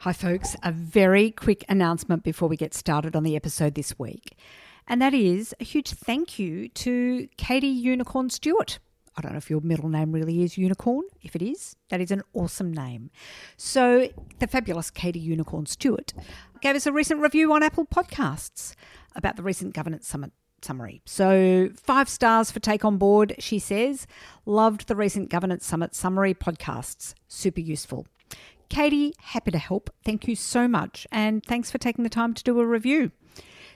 Hi, folks. A very quick announcement before we get started on the episode this week. And that is a huge thank you to Katie Unicorn Stewart. I don't know if your middle name really is Unicorn. If it is, that is an awesome name. So, the fabulous Katie Unicorn Stewart gave us a recent review on Apple Podcasts about the recent Governance Summit summary. So, five stars for Take On Board, she says. Loved the recent Governance Summit summary podcasts. Super useful. Katie, happy to help. Thank you so much. And thanks for taking the time to do a review.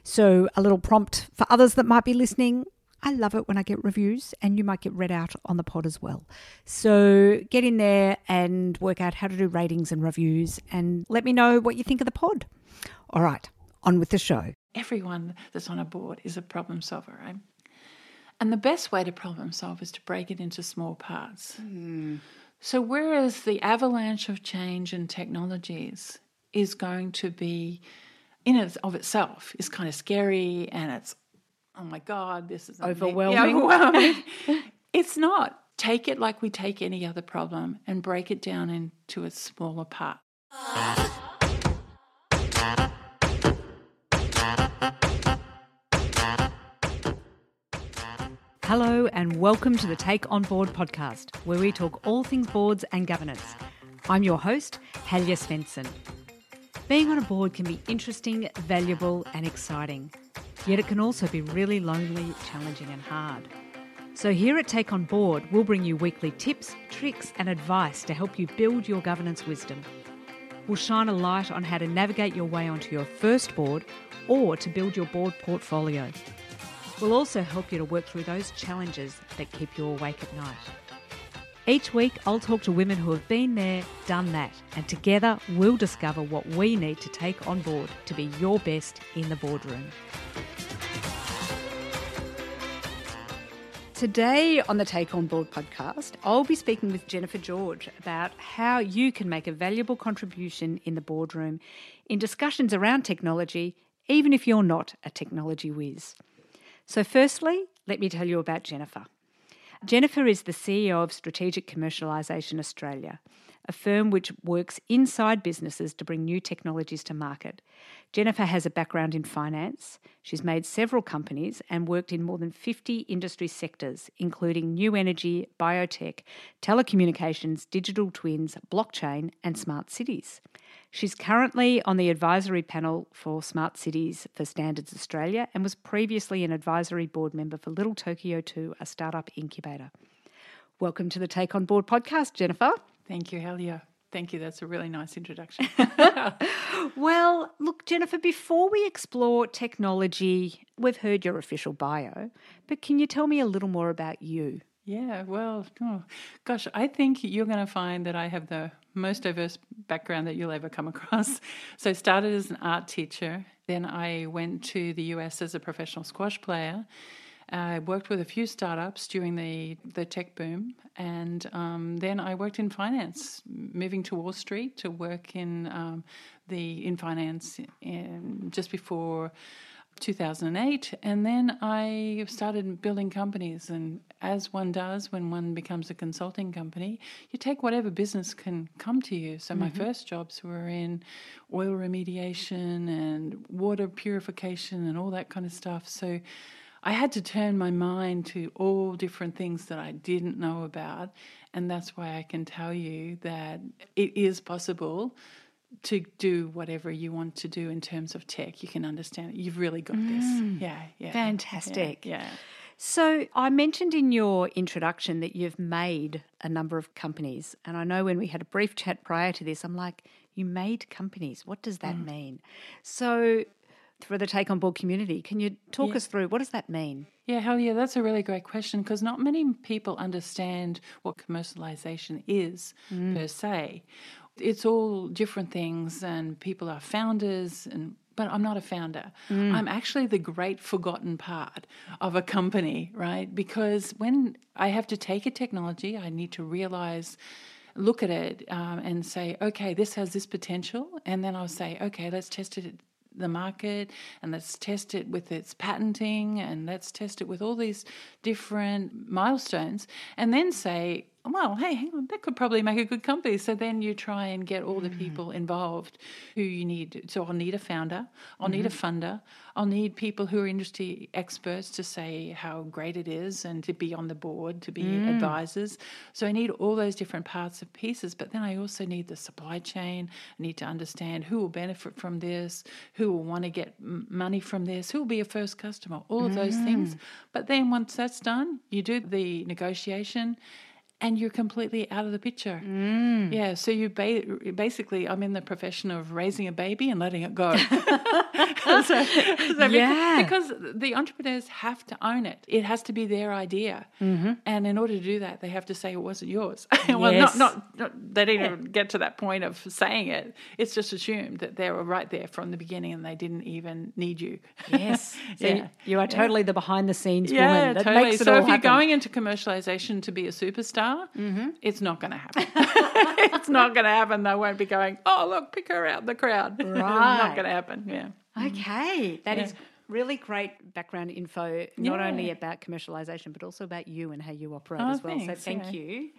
So, a little prompt for others that might be listening. I love it when I get reviews, and you might get read out on the pod as well. So, get in there and work out how to do ratings and reviews, and let me know what you think of the pod. All right, on with the show. Everyone that's on a board is a problem solver, right? And the best way to problem solve is to break it into small parts. Hmm. So, whereas the avalanche of change and technologies is going to be, in and of itself, is kind of scary and it's, oh my God, this is. Overwhelming. Yeah, overwhelming. it's not. Take it like we take any other problem and break it down into a smaller part. Hello, and welcome to the Take On Board podcast, where we talk all things boards and governance. I'm your host, Helga Svensson. Being on a board can be interesting, valuable, and exciting, yet it can also be really lonely, challenging, and hard. So, here at Take On Board, we'll bring you weekly tips, tricks, and advice to help you build your governance wisdom. We'll shine a light on how to navigate your way onto your first board or to build your board portfolio. We'll also help you to work through those challenges that keep you awake at night. Each week, I'll talk to women who have been there, done that, and together we'll discover what we need to take on board to be your best in the boardroom. Today on the Take On Board podcast, I'll be speaking with Jennifer George about how you can make a valuable contribution in the boardroom in discussions around technology, even if you're not a technology whiz. So, firstly, let me tell you about Jennifer. Jennifer is the CEO of Strategic Commercialisation Australia, a firm which works inside businesses to bring new technologies to market. Jennifer has a background in finance. She's made several companies and worked in more than 50 industry sectors, including new energy, biotech, telecommunications, digital twins, blockchain, and smart cities. She's currently on the advisory panel for Smart Cities for Standards Australia and was previously an advisory board member for Little Tokyo 2, a startup incubator. Welcome to the Take On Board podcast, Jennifer. Thank you, Helga. Thank you. That's a really nice introduction. Well, look, Jennifer, before we explore technology, we've heard your official bio, but can you tell me a little more about you? Yeah, well, oh, gosh, I think you're going to find that I have the most diverse background that you'll ever come across. So, I started as an art teacher, then I went to the US as a professional squash player. I worked with a few startups during the, the tech boom, and um, then I worked in finance, moving to Wall Street to work in um, the in finance in, just before 2008 and then i started building companies and as one does when one becomes a consulting company you take whatever business can come to you. So my mm-hmm. first jobs were in oil remediation and water purification and all that kind of stuff. So i had to turn my mind to all different things that i didn't know about and that's why i can tell you that it is possible to do whatever you want to do in terms of tech. You can understand it. You've really got this. Mm. Yeah, yeah. Fantastic. Yeah. yeah. So, I mentioned in your introduction that you've made a number of companies. And I know when we had a brief chat prior to this, I'm like, you made companies. What does that mm. mean? So, for the Take On Board community, can you talk us through what does that mean? Yeah, hell yeah, that's a really great question because not many people understand what commercialization is per mm. se. It's all different things, and people are founders, and but I'm not a founder. I'm actually the great forgotten part of a company, right? Because when I have to take a technology, I need to realize look at it um, and say, okay, this has this potential, and then I'll say, okay, let's test it the market and let's test it with its patenting and let's test it with all these different milestones and then say well, hey, hang on, that could probably make a good company. So then you try and get all the mm. people involved who you need. So I'll need a founder, I'll need a mm-hmm. funder, I'll need people who are industry experts to say how great it is and to be on the board, to be mm. advisors. So I need all those different parts of pieces. But then I also need the supply chain. I need to understand who will benefit from this, who will want to get money from this, who will be a first customer, all of those things. Mm. But then once that's done, you do the negotiation and you're completely out of the picture. Mm. Yeah, so you ba- basically, I'm in the profession of raising a baby and letting it go. so, so Yeah. because the entrepreneurs have to own it. It has to be their idea, mm-hmm. and in order to do that, they have to say it wasn't yours. well, Yes. not, not not they didn't even get to that point of saying it. It's just assumed that they were right there from the beginning, and they didn't even need you. Yes. So Yeah. you, are totally the behind the scenes Yeah, woman that totally. makes it so all if you're going into commercialization to be a superstar, Mm-hmm. it's not going to happen. it's not going to happen. They won't be going, oh, look, pick her out in the crowd. Right. not going to happen. Yeah. Mm. Okay, that is really great background info, not Yeah. only about commercialization, but also about you and how you operate Oh, as well. thanks, so thank yeah. you.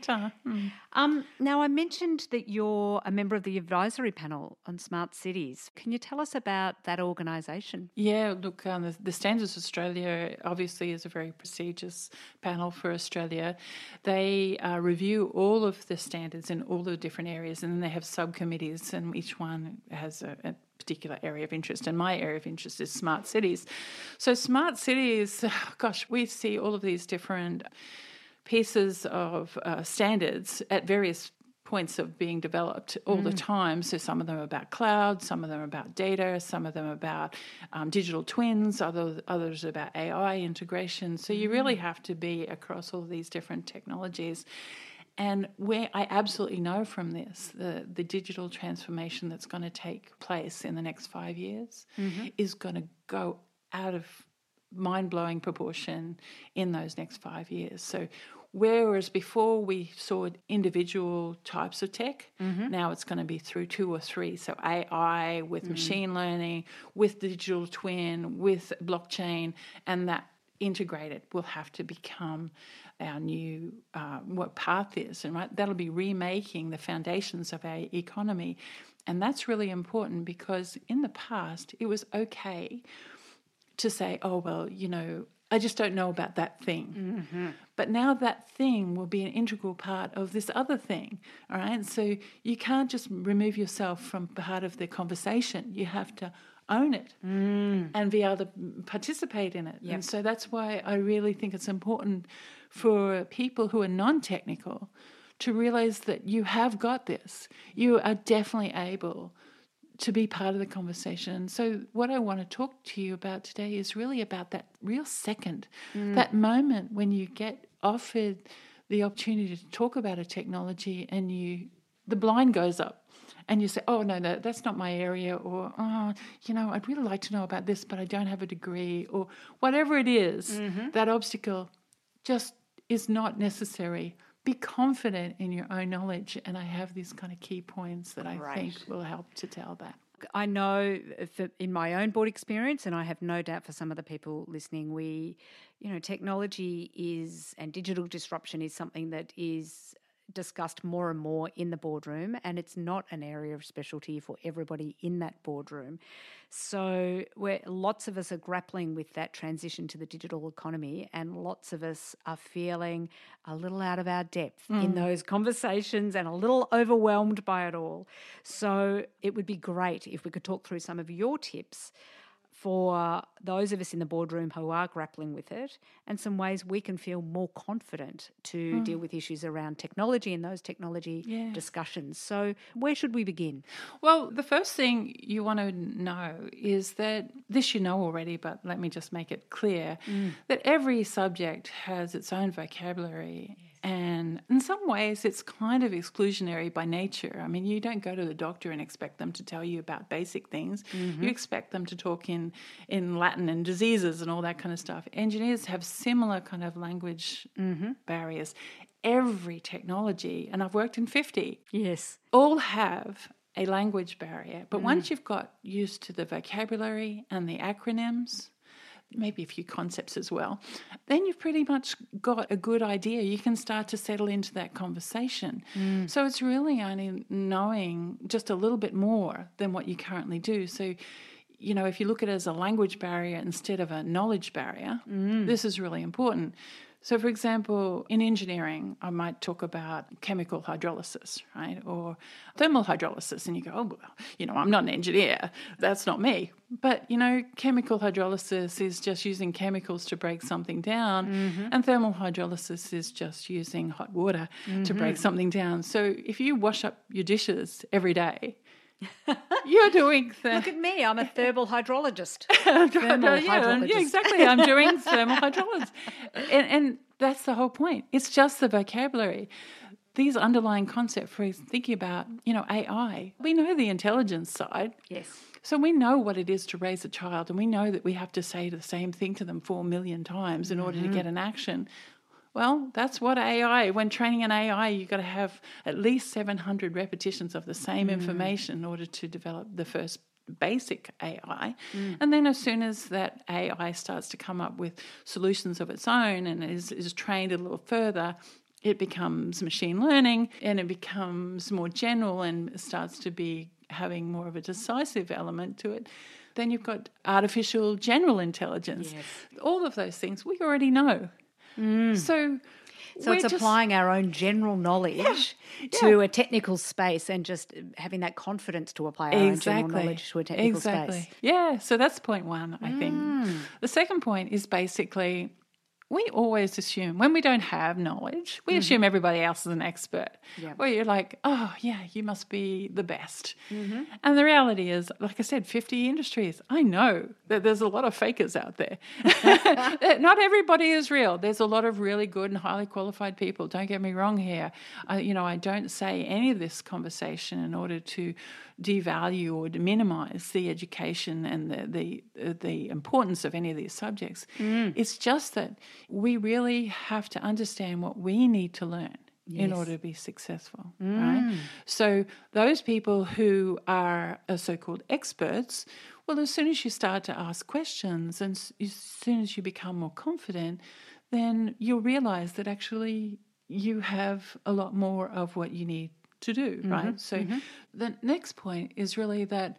Mm. Um, now, I mentioned that you're a member of the advisory panel on smart cities. Can you tell us about that organisation? Yeah, look, um, the, the Standards Australia obviously is a very prestigious panel for Australia. They uh, review all of the standards in all the different areas, and then they have subcommittees, and each one has a, a particular area of interest. And my area of interest is smart cities. So, smart cities, gosh, we see all of these different pieces of uh, standards at various points of being developed all the time. So some of them are about cloud, some of them are about data, some of them are about um, digital twins, other, others are about AI integration. So you really have to be across all these different technologies. And where I absolutely know from this, the, the digital transformation that's going to take place in the next five years mm-hmm. is going to go out of mind blowing proportion in those next five years. So, whereas before we saw individual types of tech, mm-hmm. now it's going to be through two or three. So, AI with mm. machine learning, with digital twin, with blockchain, and that integrated will have to become our new uh, what path is and right that'll be remaking the foundations of our economy and that's really important because in the past it was okay to say, oh, well, you know, I just don't know about that thing. But now that thing will be an integral part of this other thing. All right. So you can't just remove yourself from part of the conversation. You have to own it mm. and be able to participate in it. And so that's why I really think it's important for people who are non technical to realize that you have got this. You are definitely able to be part of the conversation. So, what I want to talk to you about today is really about that real second, mm. that moment when you get offered the opportunity to talk about a technology and you the blind goes up and you say, "Oh no, no, that's not my area," or "Oh, you know, I'd really like to know about this, but I don't have a degree," or whatever it is, mm-hmm. that obstacle just is not necessary. Be confident in your own knowledge, and I have these kind of key points that I think will help to tell that. I know uh, for, in my own board experience, and I have no doubt for some of the people listening, we, you know, technology is and digital disruption is something that is discussed more and more in the boardroom, and it's not an area of specialty for everybody in that boardroom. So, where lots of us are grappling with that transition to the digital economy, and lots of us are feeling a little out of our depth in mm. those conversations and a little overwhelmed by it all. So, it would be great if we could talk through some of your tips for those of us in the boardroom who are grappling with it and some ways we can feel more confident to hmm. deal with issues around technology and those technology Yeah. discussions. So, where should we begin? Well, the first thing you want to know is that this you know already, but let me just make it clear mm. that every subject has its own vocabulary. And in some ways, it's kind of exclusionary by nature. I mean, you don't go to the doctor and expect them to tell you about basic things. You mm-hmm. expect them to talk in, in Latin and diseases and all that kind of stuff. Engineers have similar kind of language mm-hmm. barriers. Every technology, and I've worked in 50, Yes. all have a language barrier. But mm. once you've got used to the vocabulary and the acronyms, maybe a few concepts as well, then you've pretty much got a good idea. You can start to settle into that conversation. Mm. So it's really only knowing just a little bit more than what you currently do. So you know, if you look at it as a language barrier instead of a knowledge barrier, mm. this is really important. So, for example, in engineering, I might talk about chemical hydrolysis, right, or thermal hydrolysis, and you go, oh, well, you know, I'm not an engineer. That's not me. But, you know, chemical hydrolysis is just using chemicals to break something down, mm-hmm. and thermal hydrolysis is just using hot water mm-hmm. to break mm-hmm. something down. So, if you wash up your dishes every day, you're doing the... Look at me, I'm a thermal hydrologist. thermal yeah, hydrologist. yeah, exactly. I'm doing thermal hydrology. And, and that's the whole point. It's just the vocabulary. These underlying concepts for thinking about, you know, AI. We know the intelligence side. Yes. So we know what it is to raise a child, and we know that we have to say the same thing to them four million times in order mm-hmm. to get an action. Well, that's what AI, when training an AI, you've got to have at least 700 repetitions of the same mm. information in order to develop the first basic AI. Mm. And then as soon as that AI starts to come up with solutions of its own and is, is trained a little further, it becomes machine learning and it becomes more general and starts to be having more of a decisive element to it. Then you've got artificial general intelligence. Yes. All of those things we already know. Mm. So so it's just, applying our own general knowledge yeah, to a technical space and just having that confidence to apply our exactly. own general knowledge to a technical exactly. space. Yeah, so that's point one, I think. Mm. The second point is basically we always assume when we don't have knowledge, we mm-hmm. assume everybody else is an expert. Yeah. Where you're like, oh, yeah, you must be the best. Mm-hmm. And the reality is, like I said, 50 industries. I know that there's a lot of fakers out there. Not everybody is real. There's a lot of really good and highly qualified people. Don't get me wrong here. I, you know, I don't say any of this conversation in order to devalue or minimize the education and the, the, the importance of any of these subjects. Mm. It's just that we really have to understand what we need to learn. Yes. in order to be successful, mm. right? So those people who are uh, so-called experts, well, as soon as you start to ask questions and as soon as you become more confident, then you'll realize that actually you have a lot more of what you need to do, mm-hmm. right? So mm-hmm. the next point is really that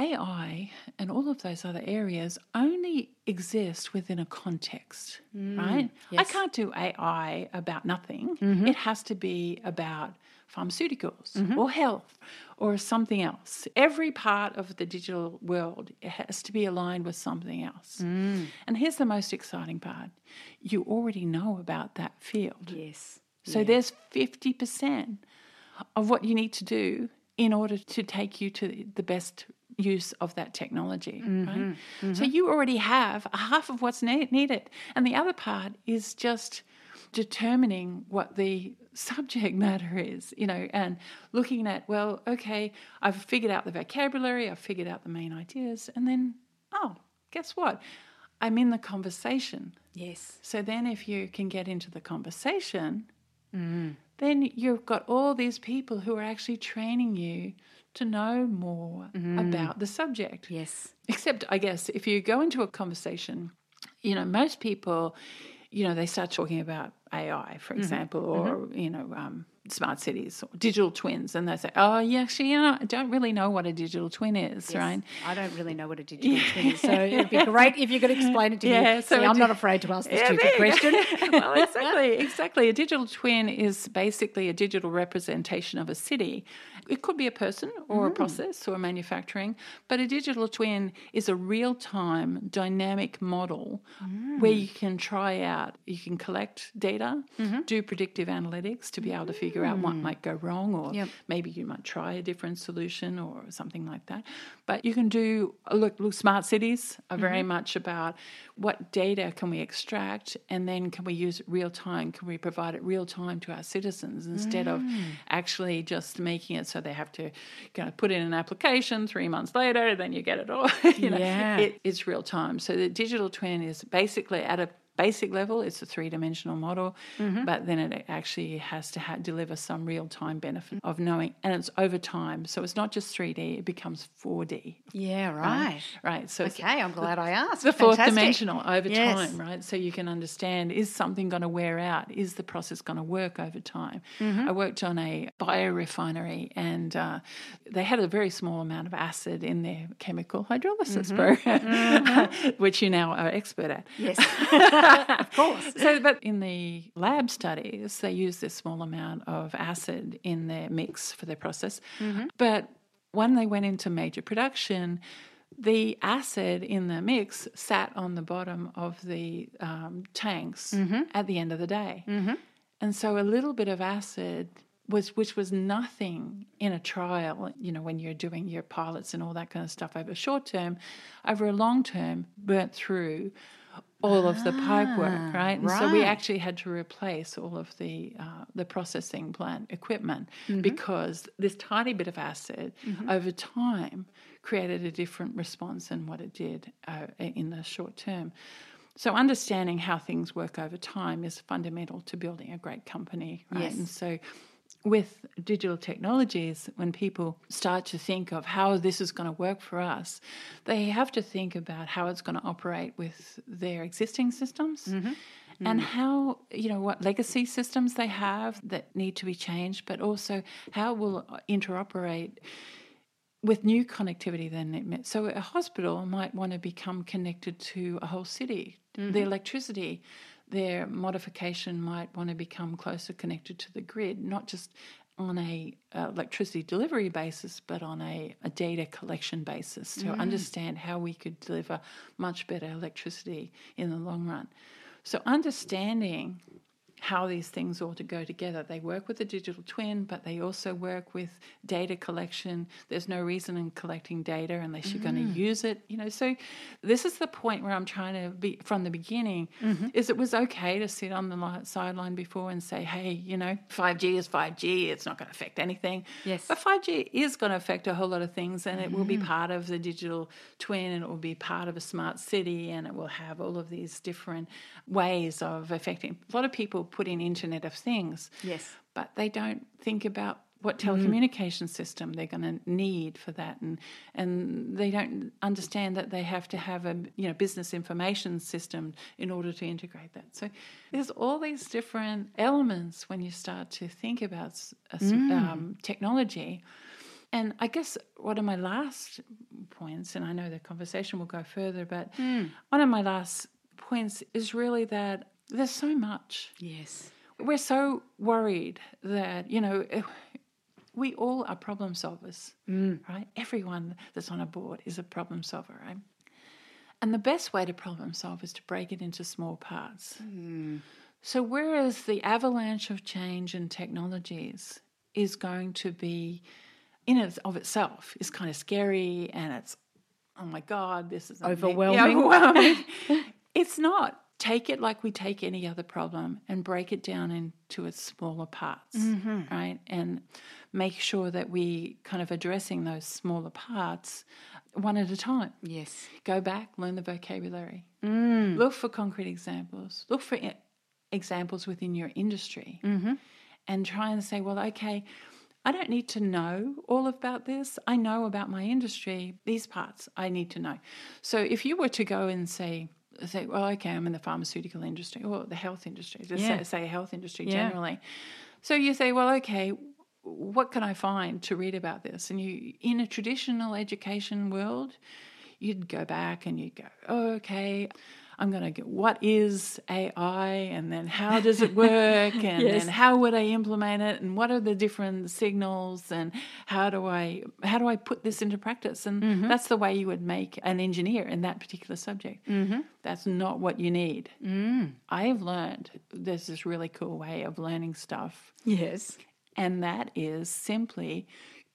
AI and all of those other areas only exist within a context, mm, right? Yes. I can't do AI about nothing. Mm-hmm. It has to be about pharmaceuticals mm-hmm. or health or something else. Every part of the digital world has to be aligned with something else. Mm. And here's the most exciting part you already know about that field. Yes. So yeah. there's 50% of what you need to do in order to take you to the best use of that technology, mm-hmm. right? Mm-hmm. So you already have half of what's ne- needed, and the other part is just determining what the subject matter is, you know, and looking at, well, okay, I've figured out the vocabulary, I've figured out the main ideas, and then, oh, guess what? I'm in the conversation. Yes. So then, if you can get into the conversation, mm then you've got all these people who are actually training you to know more mm. about the subject. Yes. Except, I guess, if you go into a conversation, you know, most people, you know, they start talking about AI, for mm-hmm. example, mm-hmm. or, mm-hmm. you know, um, smart cities or digital twins and they say oh yeah actually you know i don't really know what a digital twin is yes, right i don't really know what a digital yeah. twin is so it'd be great if you could explain it to yeah, me so See, i'm not afraid to ask the yeah, stupid question well exactly exactly a digital twin is basically a digital representation of a city it could be a person or mm. a process or manufacturing but a digital twin is a real-time dynamic model mm. where you can try out you can collect data mm-hmm. do predictive analytics to be able to figure figure out what hmm. might go wrong, or yep. maybe you might try a different solution or something like that. But you can do look, look smart cities are very mm-hmm. much about what data can we extract and then can we use it real time? Can we provide it real time to our citizens instead mm. of actually just making it so they have to you know, put in an application three months later, then you get it all. you know, yeah. it, it's real time. So the digital twin is basically at a basic level, it's a three dimensional model, but then it actually has to ha- deliver some real time benefit of knowing, and it's over time. So it's not just 3D, it becomes 4D. Yeah, right. Right. So it's Okay, I'm glad I asked. the fourth Fantastic. dimensional over Yes. time, right? So you can understand is something going to wear out? Is the process going to work over time? Mm-hmm. I worked on a biorefinery and uh, they had a very small amount of acid in their chemical hydrolysis program, which you now are expert at. Yes, of course. So, but in the lab studies, they use this small amount of acid in their mix for their process. Mm-hmm. But when they went into major production, the acid in the mix sat on the bottom of the um, tanks mm-hmm. at the end of the day. Mm-hmm. And so a little bit of acid was which was nothing in a trial, you know, when you're doing your pilots and all that kind of stuff over short term, over a long term, burnt through all of the pipe work, right? And so we actually had to replace all of the uh, the processing plant equipment because this tiny bit of acid over time created a different response than what it did uh, in the short term. So understanding how things work over time is fundamental to building a great company, right? Yes. And so with digital technologies, when people start to think of how this is going to work for us, they have to think about how it's going to operate with their existing systems mm-hmm. Mm-hmm. and how, you know, what legacy systems they have that need to be changed, but also how it will interoperate with new connectivity then. So a hospital might want to become connected to a whole city. The mm-hmm. electricity their modification might want to become closer connected to the grid not just on a uh, electricity delivery basis but on a, a data collection basis to understand how we could deliver much better electricity in the long run. So understanding how these things ought to go together. They work with the digital twin, but they also work with data collection. There's no reason in collecting data unless you're going to mm. use it. You know, so this is the point where I'm trying to be from the beginning. Mm-hmm. Is it was okay to sit on the sideline before and say, "Hey, you know, 5G is 5G. It's not going to affect anything." Yes. but 5G is going to affect a whole lot of things, and it will be mm-hmm. part of the digital twin, and it will be part of a smart city, and it will have all of these different ways of affecting. A lot of people put in Internet of Things, Yes. but they don't think about what telecommunication mm-hmm. system they're going to need for that. And and they don't understand that they have to have a you know business information system in order to integrate that. So there's all these different elements when you start to think about a s- mm. um, technology. And I guess one of my last points, and I know the conversation will go further, but hmm. one of my last points is really that there's so much. Yes. We're so worried that, you know, eh, we all are problem solvers, right? Everyone that's on a board is a problem solver, right? And the best way to problem solve is to break it into small parts. So, whereas the avalanche of change and technologies is going to be, in and of itself, is kind of scary and it's, oh my God, this is amazing." Yeah, Overwhelming. overwhelming. it's not. Take it like we take any other problem and break it down into its smaller parts, mm-hmm. right? And make sure that we kind of addressing those smaller parts one at a time. Yes. Go back, learn the vocabulary. Mm. Look for concrete examples. Look for e- examples within your industry. Mm-hmm. And try and say, well, okay, I don't need to know all about this. I know about my industry. These parts I need to know. So if you were to go and say, say, well, okay, I'm in the pharmaceutical industry or the health industry, just Yeah. say, say health industry Yeah. generally. So you say, well, okay, what can I find to read about this? And you, in a traditional education world, you'd go back and you'd go, oh, okay, I'm going to get what is AI and then how does it work and Yes. then how would I implement it and what are the different signals and how do I how do I put this into practice? And mm-hmm. that's the way you would make an engineer in that particular subject. Mm-hmm. That's not what you need. Mm. I have learned there's this really cool way of learning stuff Yes. and that is simply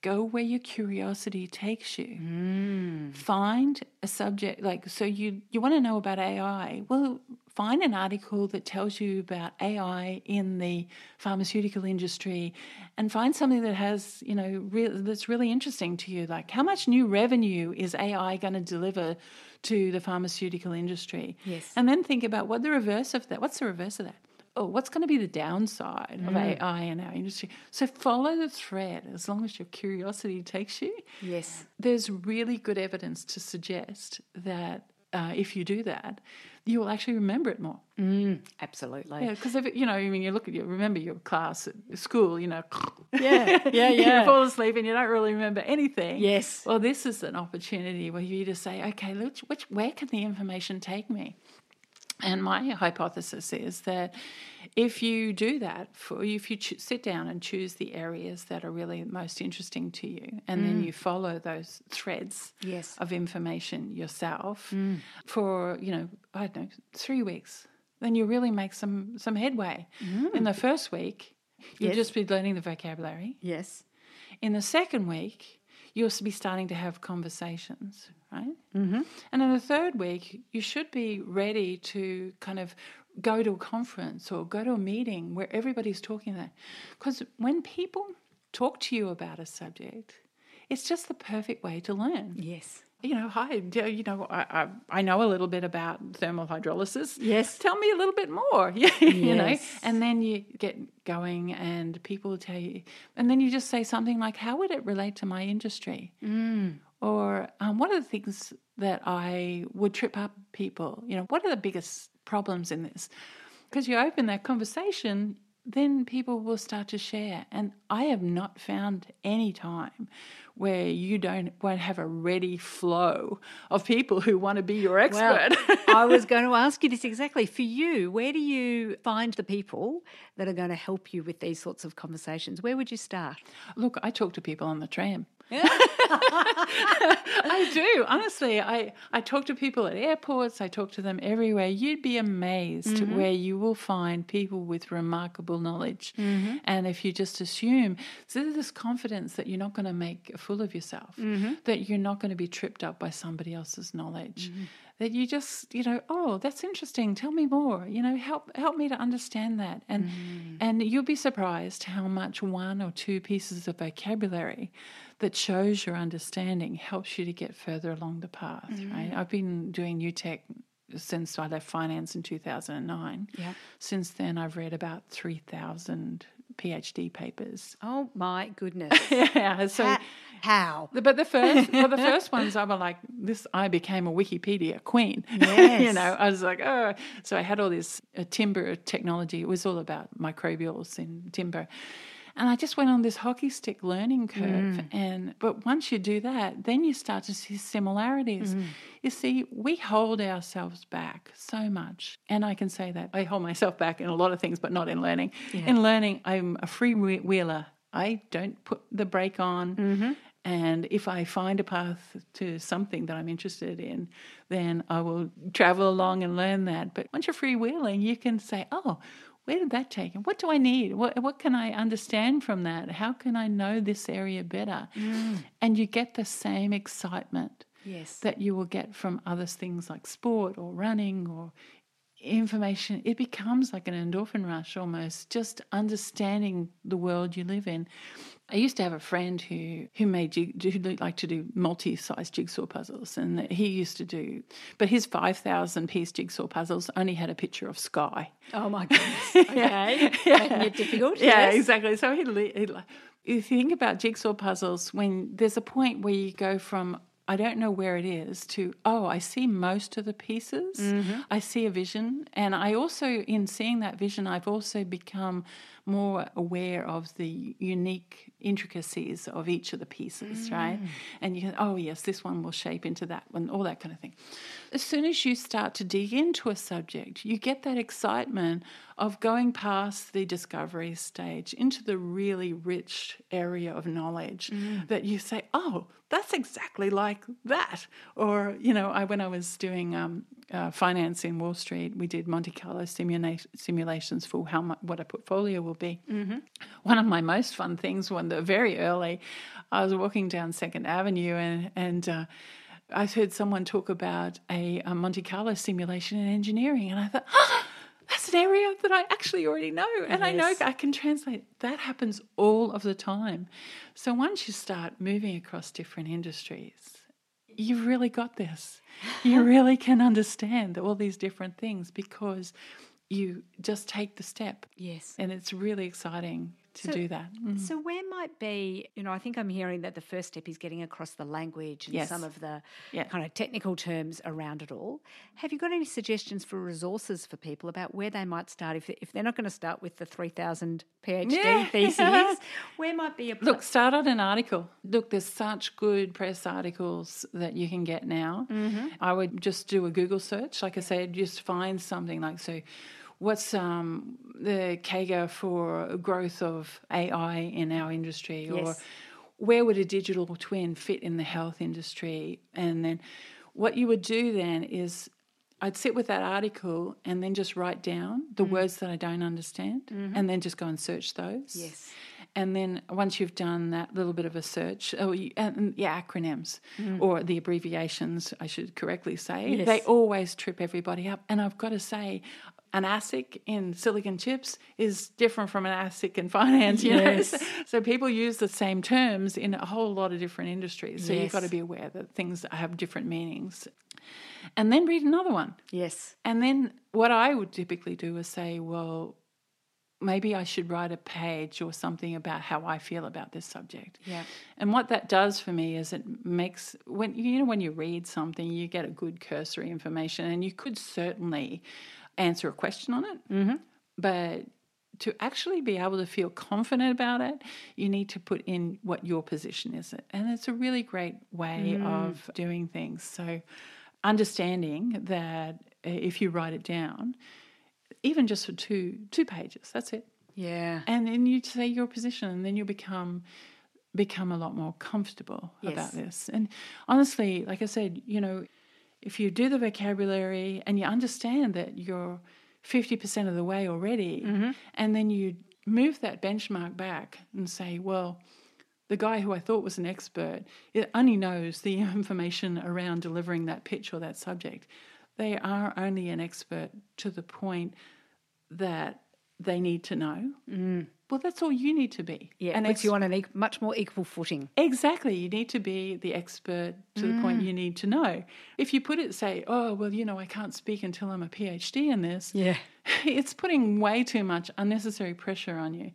go where your curiosity takes you. Mm. Find a subject like so you you want to know about AI. Well, find an article that tells you about AI in the pharmaceutical industry and find something that has, you know, re- that's really interesting to you. Like, how much new revenue is AI going to deliver to the pharmaceutical industry? Yes. And then think about what the reverse of that, what's the reverse of that? Oh, what's going to be the downside of AI in our industry? So follow the thread as long as your curiosity takes you. Yes. There's really good evidence to suggest that uh, if you do that, you will actually remember it more. Mm, absolutely. Yeah, because if it, you know, I mean, you look at you remember your class at school, you know, Yeah, yeah, yeah. you fall asleep and you don't really remember anything. Yes. Well, this is an opportunity where you just say, okay, which, which, where can the information take me? And my hypothesis is that if you do that, for if you ch- sit down and choose the areas that are really most interesting to you, and then you mm. follow those threads Yes. of information yourself mm. for you know I don't know three weeks, then you really make some some headway. In mm. the first week, you'll Yes. just be learning the vocabulary. Yes. In the second week, you'll be starting to have conversations, right? Mm-hmm. And in the third week, you should be ready to kind of go to a conference or go to a meeting where everybody's talking that. Because when people talk to you about a subject, it's just the perfect way to learn. Yes. You know, hi, you know, I, I, I know a little bit about thermal hydrolysis. Yes. Tell me a little bit more, you know. And then you get going and people tell you, and then you just say something like, how would it relate to my industry? Mm. Or um, what are the things that I would trip up people? You know, what are the biggest problems in this? Because you open that conversation, then people will start to share. And I have not found any time where you don't won't have a ready flow of people who want to be your expert. Well, I was going to ask you this exactly. For you, where do you find the people that are going to help you with these sorts of conversations? Where would you start? Look, I talk to people on the tram. I do. Honestly, I, I talk to people at airports, I talk to them everywhere. You'd be amazed mm-hmm. where you will find people with remarkable knowledge. Mm-hmm. And if you just assume, so there's this confidence that you're not going to make a fool of yourself, mm-hmm. that you're not going to be tripped up by somebody else's knowledge. That you just, you know, oh, that's interesting. Tell me more. You know, help help me to understand that. And mm-hmm. and you'll be surprised how much one or two pieces of vocabulary that shows your understanding helps you to get further along the path, right? Mm-hmm. I've been doing New Tech since I left finance in 2009. Yeah. Since then, I've read about 3,000 PhD papers. Oh my goodness. yeah. So, Ha- How? but the first, well, the first ones I was like, this. I became a Wikipedia queen. Yes. you know, I was like, oh. So I had all this uh, timber technology. It was all about microbials in timber. And I just went on this hockey stick learning curve. Mm. And but once you do that, then you start to see similarities. Mm. You see, we hold ourselves back so much. And I can say that I hold myself back in a lot of things, but not in learning. In learning, I'm a free wheeler. I don't put the brake on. Mm-hmm. And if I find a path to something that I'm interested in, then I will travel along and learn that. But once you're freewheeling, you can say, oh, where did that take? And what do I need? What, what can I understand from that? How can I know this area better? Mm. And you get the same excitement Yes. that you will get from other things like sport or running or information. It becomes like an endorphin rush almost, just understanding the world you live in. I used to have a friend who who made jig, who liked to do multi-sized jigsaw puzzles, and he used to do, but his five thousand piece jigsaw puzzles only had a picture of sky. Oh my goodness. Okay. Making it difficult. Yeah, yes. exactly. So he, he, if you think about jigsaw puzzles, when there's a point where you go from I don't know where it is to oh I see most of the pieces. Mm-hmm. I see a vision, and I also in seeing that vision, I've also become more aware of the unique intricacies of each of the pieces, right? Mm. And you can, oh yes, this one will shape into that one, all that kind of thing. As soon as you start to dig into a subject, you get that excitement of going past the discovery stage into the really rich area of knowledge that you say, oh, that's exactly like that. Or, you know, I when I was doing um, uh, finance in Wall Street, we did Monte Carlo simula- simulations for how much, what a portfolio will be. One of my most fun things, when the very early, I was walking down Second Avenue and and. Uh, I heard someone talk about a, a Monte Carlo simulation in engineering, and I thought, oh, that's an area that I actually already know, and I know I can translate. That happens all of the time. So once you start moving across different industries, you've really got this. You really can understand all these different things because you just take the step, Yes. and it's really exciting to So- do that. Mm. So, where might be, you know, I think I'm hearing that the first step is getting across the language and Yes. some of the Yeah. kind of technical terms around it all. Have you got any suggestions for resources for people about where they might start if, if they're not going to start with the 3000 PhD Yeah. theses? Where might be a pla- Look, start on an article. Look, there's such good press articles that you can get now. I would just do a Google search. Like I said, just find something like, so what's um, the CAGR for growth of AI in our industry? Or Yes. where would a digital twin fit in the health industry? And then what you would do then is I'd sit with that article and then just write down the mm. words that I don't understand mm-hmm. and then just go and search those. Yes. And then once you've done that little bit of a search, oh, you, and yeah, acronyms mm. or the abbreviations, I should correctly say, Yes. they always trip everybody up. And I've got to say, an ASIC in silicon chips is different from an ASIC in finance. You Yes. know? So people use the same terms in a whole lot of different industries. So you've got to be aware that things have different meanings. And then read another one. Yes. And then what I would typically do is say, well, maybe I should write a page or something about how I feel about this subject. Yeah. And what that does for me is it makes when you know when you read something, you get a good cursory information, and you could certainly answer a question on it. Mm-hmm. But to actually be able to feel confident about it, you need to put in what your position is, and it's a really great way of doing things. So, understanding that if you write it down, even just for two two pages, that's it Yeah. and then you say your position and then you become become a lot more comfortable Yes. about this and honestly like i said you know if you do the vocabulary and you understand that you're 50% of the way already and then you move that benchmark back and say well the guy who I thought was an expert it only knows the information around delivering that pitch or that subject. They are only an expert to the point that they need to know. Mm. Well, that's all you need to be. Yeah. and puts it's you on e- much more equal footing. exactly you need to be the expert to the point mm. you need to know. If you put it, say, oh well, you know, I can't speak until I'm a PhD in this Yeah. it's putting way too much unnecessary pressure on you.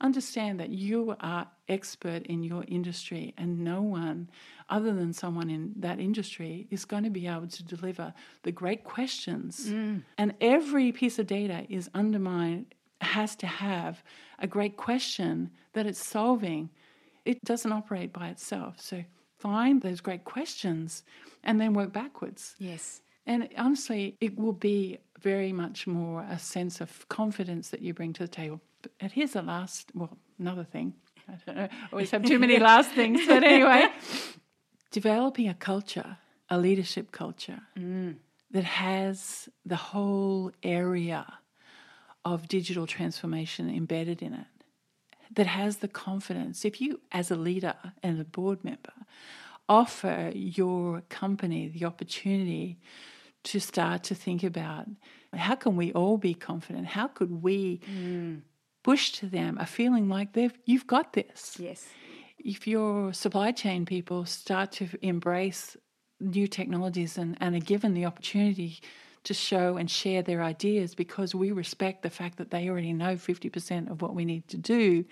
Understand that you are expert in your industry, and no one other than someone in that industry is going to be able to deliver the great questions. Mm. And every piece of data is undermined, has to have a great question that it's solving. It doesn't operate by itself. So find those great questions and then work backwards. Yes. And honestly, it will be very much more a sense of confidence that you bring to the table. But and here's the last, well, another thing. I don't know, I always have too many last things. But anyway, developing a culture, a leadership culture mm. that has the whole area of digital transformation embedded in it, that has the confidence. If you, as a leader and a board member, offer your company the opportunity to start to think about how can we all be confident? How could we mm. push to them a feeling like they've you've got this? Yes. If your supply chain people start to embrace new technologies and, and are given the opportunity to show and share their ideas because we respect the fact that they already know 50% of what we need to do,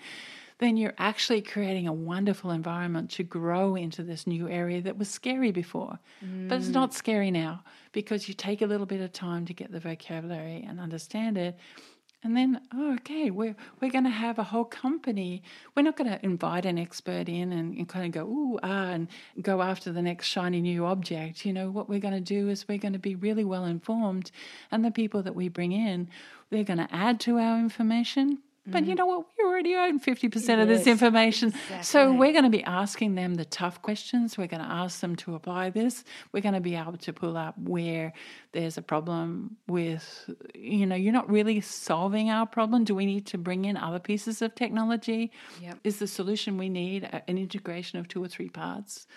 then you're actually creating a wonderful environment to grow into this new area that was scary before. But it's not mm. scary now because you take a little bit of time to get the vocabulary and understand it. And then, oh, okay, we're, we're going to have a whole company. We're not going to invite an expert in and, and kind of go, ooh, ah, and go after the next shiny new object. You know, what we're going to do is we're going to be really well informed. And the people that we bring in, they're going to add to our information. But you mm-hmm. know what? We already own 50% of this Yes, information. So we're going to be asking them the tough questions. We're going to ask them to apply this. We're going to be able to pull up where there's a problem with, you know, you're not really solving our problem. Do we need to bring in other pieces of technology? Yep. Is the solution we need an integration of two or three parts?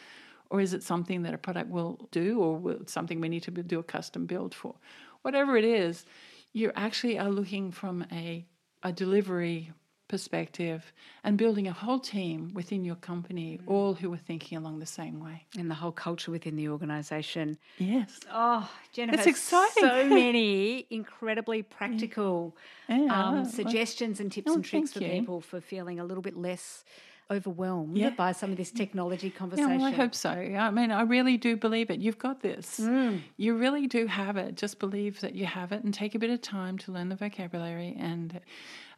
Or is it something that a product will do or will, something we need to do a custom build for? Whatever it is, you actually are looking from a, a delivery perspective and building a whole team within your company, mm. all who are thinking along the same way. And the whole culture within the organisation. Yes. Oh, Jennifer, it's exciting. So many incredibly practical yeah. um, suggestions and tips oh, and tricks for you. people for feeling a little bit less overwhelmed yeah. by some of this technology conversation. Yeah, well, I hope so. I mean, I really do believe it. You've got this. Mm. You really do have it. Just believe that you have it and take a bit of time to learn the vocabulary and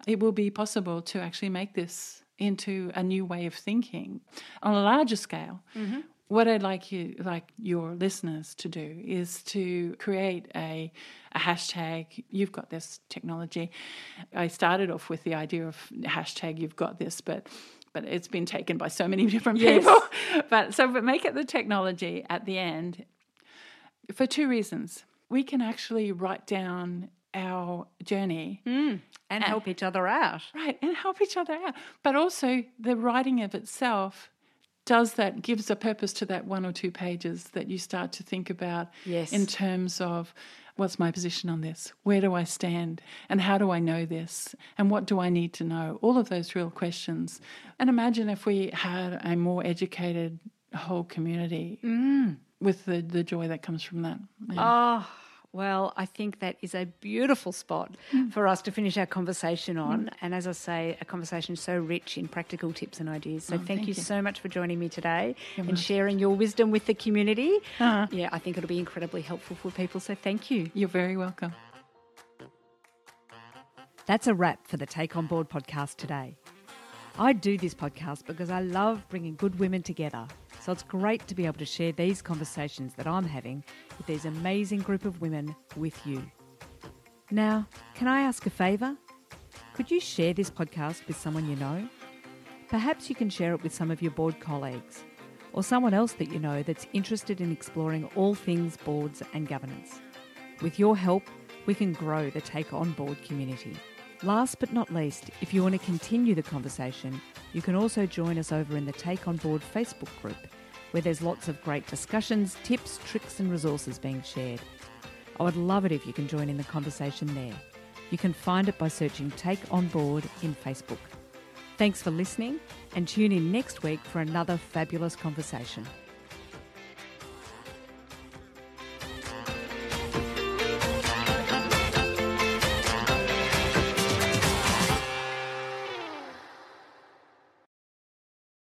it will be possible to actually make this into a new way of thinking on a larger scale. Mm-hmm. What I'd like you, like your listeners, to do is to create a, a hashtag. You've got this technology. I started off with the idea of hashtag. You've got this, but but it's been taken by so many different people. Yes. but so, but make it the technology at the end for two reasons. We can actually write down our journey mm, and, and help each other out. Right, and help each other out. But also, the writing of itself does that, gives a purpose to that one or two pages that you start to think about yes. in terms of what's my position on this? Where do I stand? And how do I know this? And what do I need to know? All of those real questions. And imagine if we had a more educated whole community mm. with the, the joy that comes from that. Yeah. Oh well, I think that is a beautiful spot mm. for us to finish our conversation on. Mm. And as I say, a conversation so rich in practical tips and ideas. So oh, thank, thank you, you, so much for joining me today You're and sharing your wisdom with the community. Uh-huh. Yeah, I think it'll be incredibly helpful for people. So thank you. You're very welcome. That's a wrap for the Take On Board podcast today. I do this podcast because I love bringing good women together. So it's great to be able to share these conversations that I'm having with these amazing group of women with you. Now, can I ask a favour? Could you share this podcast with someone you know? Perhaps you can share it with some of your board colleagues or someone else that you know that's interested in exploring all things boards and governance. With your help, we can grow the Take On Board community. Last but not least, if you want to continue the conversation, you can also join us over in the Take On Board Facebook group, where there's lots of great discussions, tips, tricks, and resources being shared. I would love it if you can join in the conversation there. You can find it by searching Take On Board in Facebook. Thanks for listening, and tune in next week for another fabulous conversation.